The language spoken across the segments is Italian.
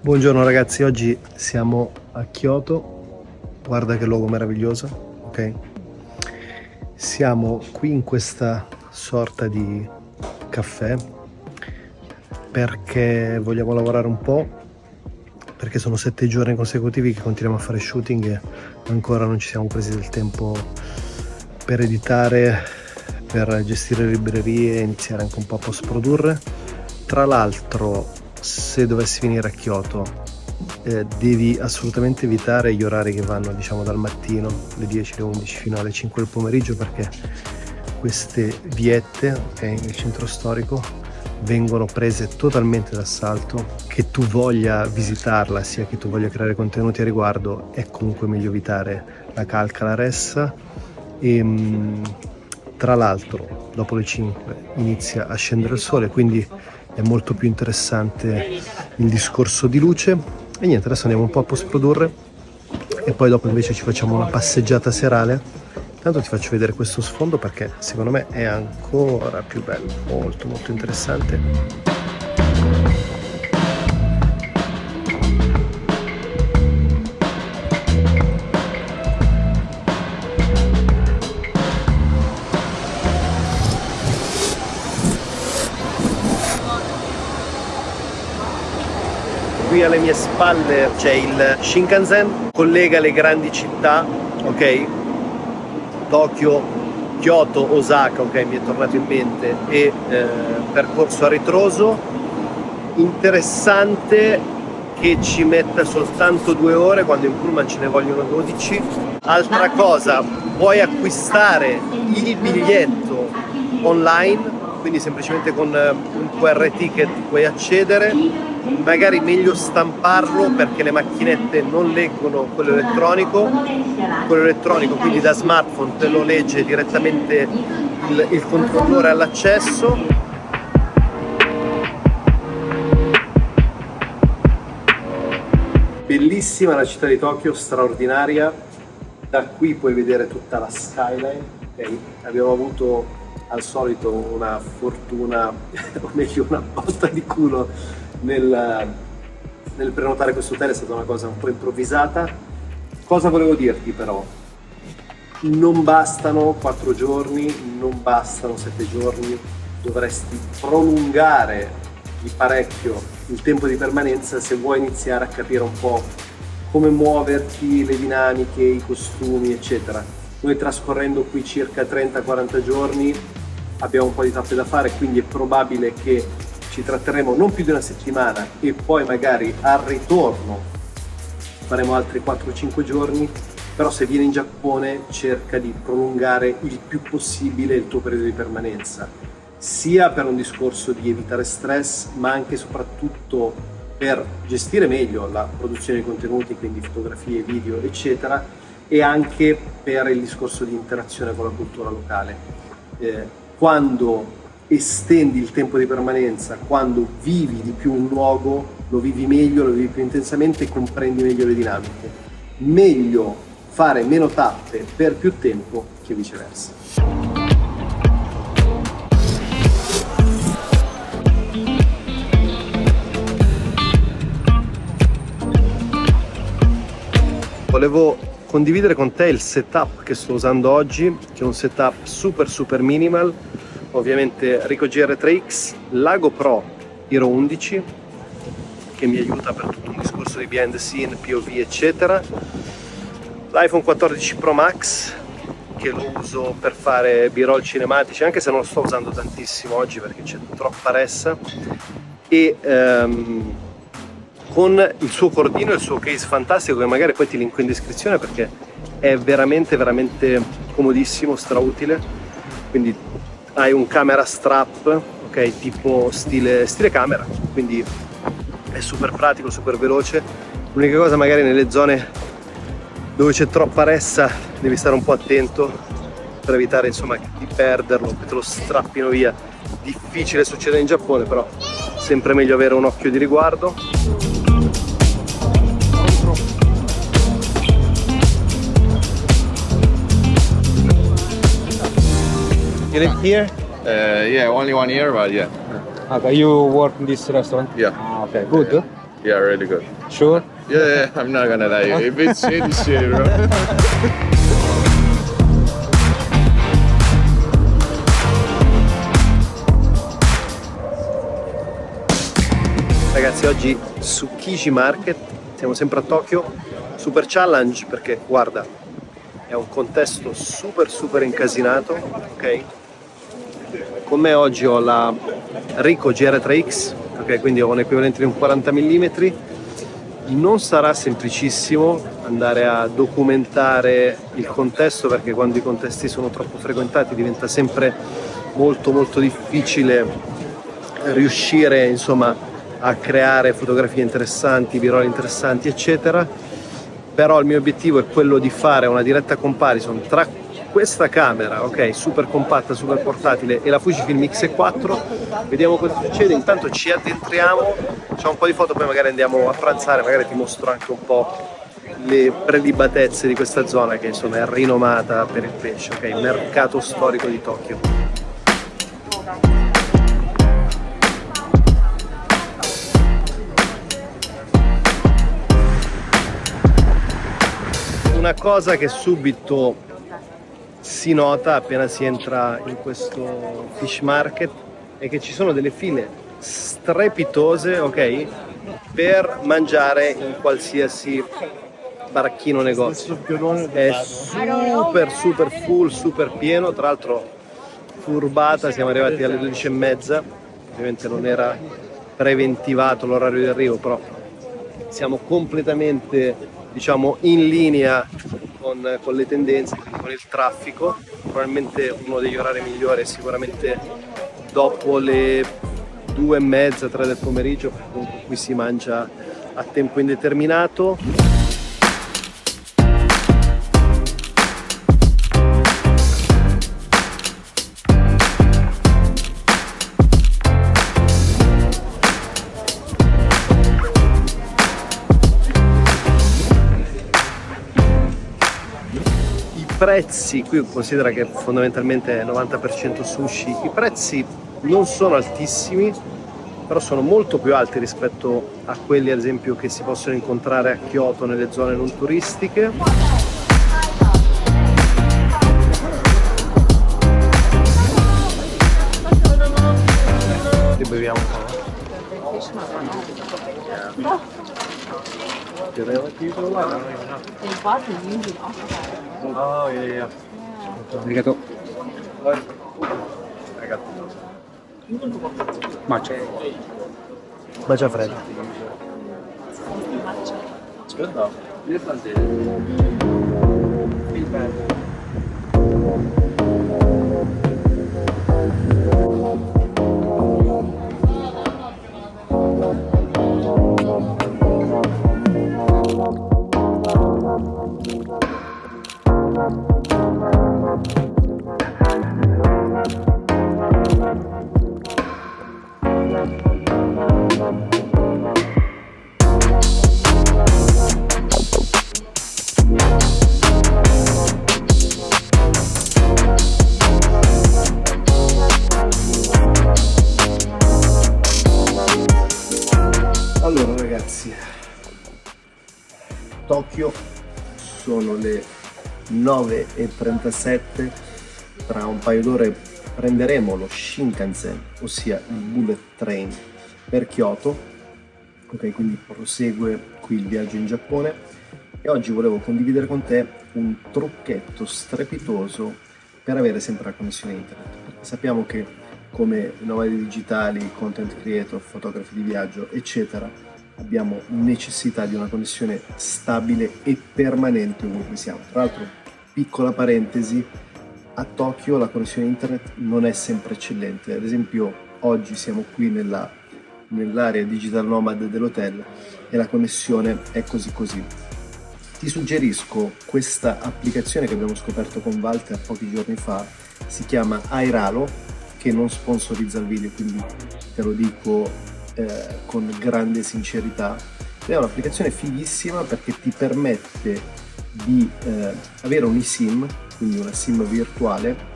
Buongiorno ragazzi, oggi siamo a Kyoto. Guarda che luogo meraviglioso, ok? Siamo qui in questa sorta di caffè perché vogliamo lavorare un po', perché sono sette giorni consecutivi che continuiamo a fare shooting e ancora non ci siamo presi del tempo per editare, per gestire le librerie e iniziare anche un po' a post produrre. Tra l'altro se dovessi venire a Kyoto eh, devi assolutamente evitare gli orari che vanno diciamo dal mattino le 10 alle 11 fino alle 5 del pomeriggio perché queste viette okay, nel centro storico vengono prese totalmente d'assalto che tu voglia visitarla sia che tu voglia creare contenuti a riguardo è comunque meglio evitare la calca la ressa e ehm, tra l'altro dopo le 5 inizia a scendere il sole quindi è molto più interessante il discorso di luce. E niente adesso andiamo un po' a post produrre e poi dopo invece ci facciamo una passeggiata serale intanto ti faccio vedere questo sfondo perché secondo me è ancora più bello molto molto interessante qui alle mie spalle c'è il Shinkansen, collega le grandi città, ok? Tokyo, Kyoto, Osaka, ok? Mi è tornato in mente, e eh, percorso a ritroso. Interessante che ci metta soltanto due ore quando in pullman ce ne vogliono 12. Altra cosa, puoi acquistare il biglietto online, quindi semplicemente con eh, un QR ticket puoi accedere magari meglio stamparlo perché le macchinette non leggono quello elettronico, quello elettronico quindi da smartphone te lo legge direttamente il, il controllore all'accesso. Bellissima la città di Tokyo, straordinaria, da qui puoi vedere tutta la skyline. Okay. Abbiamo avuto al solito una fortuna, o meglio una botta di culo nel, nel prenotare questo hotel è stata una cosa un po' improvvisata. Cosa volevo dirti però? Non bastano quattro giorni, non bastano sette giorni, dovresti prolungare di parecchio il tempo di permanenza se vuoi iniziare a capire un po' come muoverti, le dinamiche, i costumi, eccetera. Noi trascorrendo qui circa 30-40 giorni abbiamo un po' di tappe da fare, quindi è probabile che ci tratteremo non più di una settimana e poi magari al ritorno faremo altri 4-5 giorni, però se vieni in Giappone cerca di prolungare il più possibile il tuo periodo di permanenza, sia per un discorso di evitare stress, ma anche e soprattutto per gestire meglio la produzione di contenuti, quindi fotografie, video, eccetera, e anche per il discorso di interazione con la cultura locale. Eh, quando estendi il tempo di permanenza, quando vivi di più un luogo, lo vivi meglio, lo vivi più intensamente e comprendi meglio le dinamiche. Meglio fare meno tappe per più tempo che viceversa. Volevo condividere con te il setup che sto usando oggi, che è un setup super super minimal ovviamente Rico GR3X, la GoPro Hero 11 che mi aiuta per tutto un discorso di behind the scene, POV eccetera, l'iPhone 14 Pro Max che lo uso per fare b-roll cinematici anche se non lo sto usando tantissimo oggi perché c'è troppa ressa. E um, con il suo cordino e il suo case fantastico che magari poi ti linko in descrizione perché è veramente veramente comodissimo, strautile quindi hai un camera strap, ok, tipo stile, stile camera, quindi è super pratico, super veloce. L'unica cosa magari nelle zone dove c'è troppa ressa devi stare un po' attento per evitare insomma di perderlo, che te lo strappino via. Difficile succede in Giappone, però sempre meglio avere un occhio di riguardo. You live here? Uh, yeah, only one year, but yeah. Okay, you work in this restaurant? Yeah. Ah, okay, good. Yeah, really good. Sure? Yeah, yeah, I'm not gonna lie. If it's shit, it's shit, bro. Ragazzi, oggi su Kiji Market, siamo sempre a Tokyo, super challenge perché guarda, è un contesto super super incasinato, ok? Con me oggi ho la Rico GR3X, ok? Quindi ho un equivalente di un 40 mm. Non sarà semplicissimo andare a documentare il contesto perché quando i contesti sono troppo frequentati diventa sempre molto molto difficile riuscire insomma a creare fotografie interessanti, viroli interessanti, eccetera. Però il mio obiettivo è quello di fare una diretta comparison tra questa camera, ok, super compatta, super portatile e la Fujifilm X4. Vediamo cosa succede. Intanto ci addentriamo, facciamo un po' di foto, poi magari andiamo a pranzare, magari ti mostro anche un po' le prelibatezze di questa zona che insomma è rinomata per il pesce, ok, mercato storico di Tokyo. una cosa che subito si nota appena si entra in questo fish market è che ci sono delle file strepitose, ok? Per mangiare in qualsiasi baracchino negozio. È super super full, super pieno, tra l'altro furbata, siamo arrivati alle 12 e mezza, ovviamente non era preventivato l'orario di arrivo, però siamo completamente diciamo in linea con, con, le tendenze, con il traffico. Probabilmente uno degli orari migliori è sicuramente dopo le due e mezza, tre del pomeriggio, comunque qui si mangia a tempo indeterminato. Prezzi, qui considera che fondamentalmente è 90% sushi, i prezzi non sono altissimi, però sono molto più alti rispetto a quelli ad esempio che si possono incontrare a Kyoto nelle zone non turistiche. Che beviamo Do they let people? I don't even know. They bought the music off of that. Oh, yeah, yeah. Arigato. Arigato. Matcha. Matcha fredda. It's good though. ragazzi Tokyo. Sono le 9.37 tra un paio d'ore prenderemo lo Shinkansen ossia il bullet train per Kyoto. Ok quindi prosegue qui il viaggio in Giappone. E oggi volevo condividere con te un trucchetto strepitoso per avere sempre la connessione internet sappiamo che come nomadi digitali, content creator, fotografi di viaggio eccetera abbiamo necessità di una connessione stabile e permanente ovunque siamo. Tra l'altro, piccola parentesi, a Tokyo la connessione internet non è sempre eccellente. Ad esempio, oggi siamo qui nella, nell'area digital nomad dell'hotel e la connessione è così così. Ti suggerisco questa applicazione che abbiamo scoperto con Walter pochi giorni fa, si chiama Airalo, che non sponsorizza il video, quindi te lo dico eh, con grande sincerità. È un'applicazione fighissima perché ti permette di eh, avere un eSIM, quindi una SIM virtuale,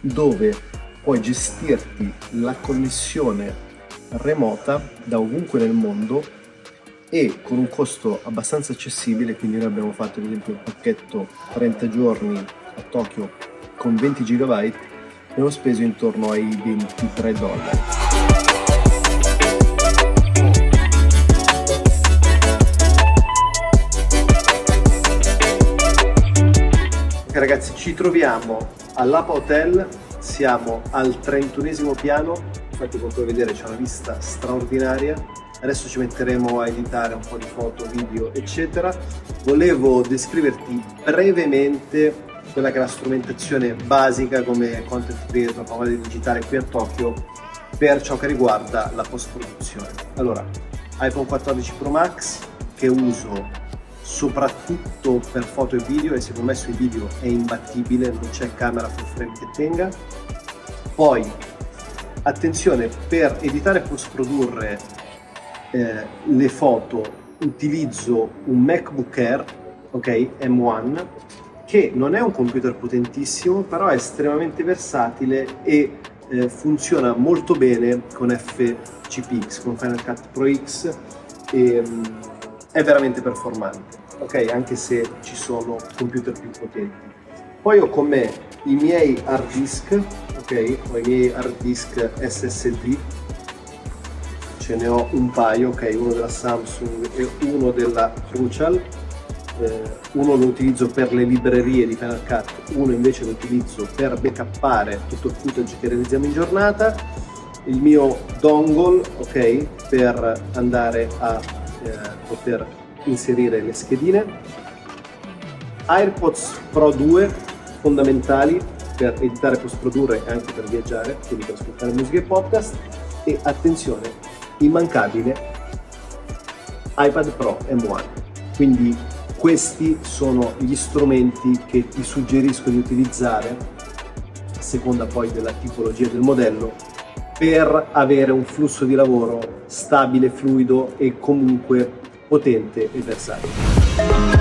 dove puoi gestirti la connessione remota da ovunque nel mondo e con un costo abbastanza accessibile, quindi noi abbiamo fatto ad esempio il pacchetto 30 giorni a Tokyo con 20 GB, abbiamo speso intorno ai 23 dollari. Ci troviamo all'Apa Hotel, siamo al 31 piano, infatti come puoi vedere c'è una vista straordinaria, adesso ci metteremo a editare un po' di foto, video eccetera. Volevo descriverti brevemente quella che è la strumentazione basica come content creator, nomade digitale qui a Tokyo per ciò che riguarda la post produzione. Allora, iPhone 14 Pro Max che uso soprattutto per foto e video e secondo me sui video è imbattibile, non c'è camera full frame che tenga. Poi, attenzione, per editare e post produrre eh, le foto utilizzo un MacBook Air, ok, M1, che non è un computer potentissimo, però è estremamente versatile e eh, funziona molto bene con FCPX, con Final Cut Pro X. E, um, è veramente performante, ok? Anche se ci sono computer più potenti. Poi ho con me i miei hard disk, ok? Ho i miei hard disk SSD, ce ne ho un paio, ok? Uno della Samsung e uno della Crucial. Eh, uno lo utilizzo per le librerie di Final Cut, uno invece lo utilizzo per backuppare tutto il footage che realizziamo in giornata. Il mio dongle, ok? Per andare a poter inserire le schedine. AirPods Pro 2 fondamentali per editare, post produrre e anche per viaggiare, quindi per ascoltare musica e podcast. E attenzione, immancabile iPad Pro M1. Quindi questi sono gli strumenti che ti suggerisco di utilizzare a seconda poi della tipologia del modello per avere un flusso di lavoro stabile, fluido e comunque potente e versatile.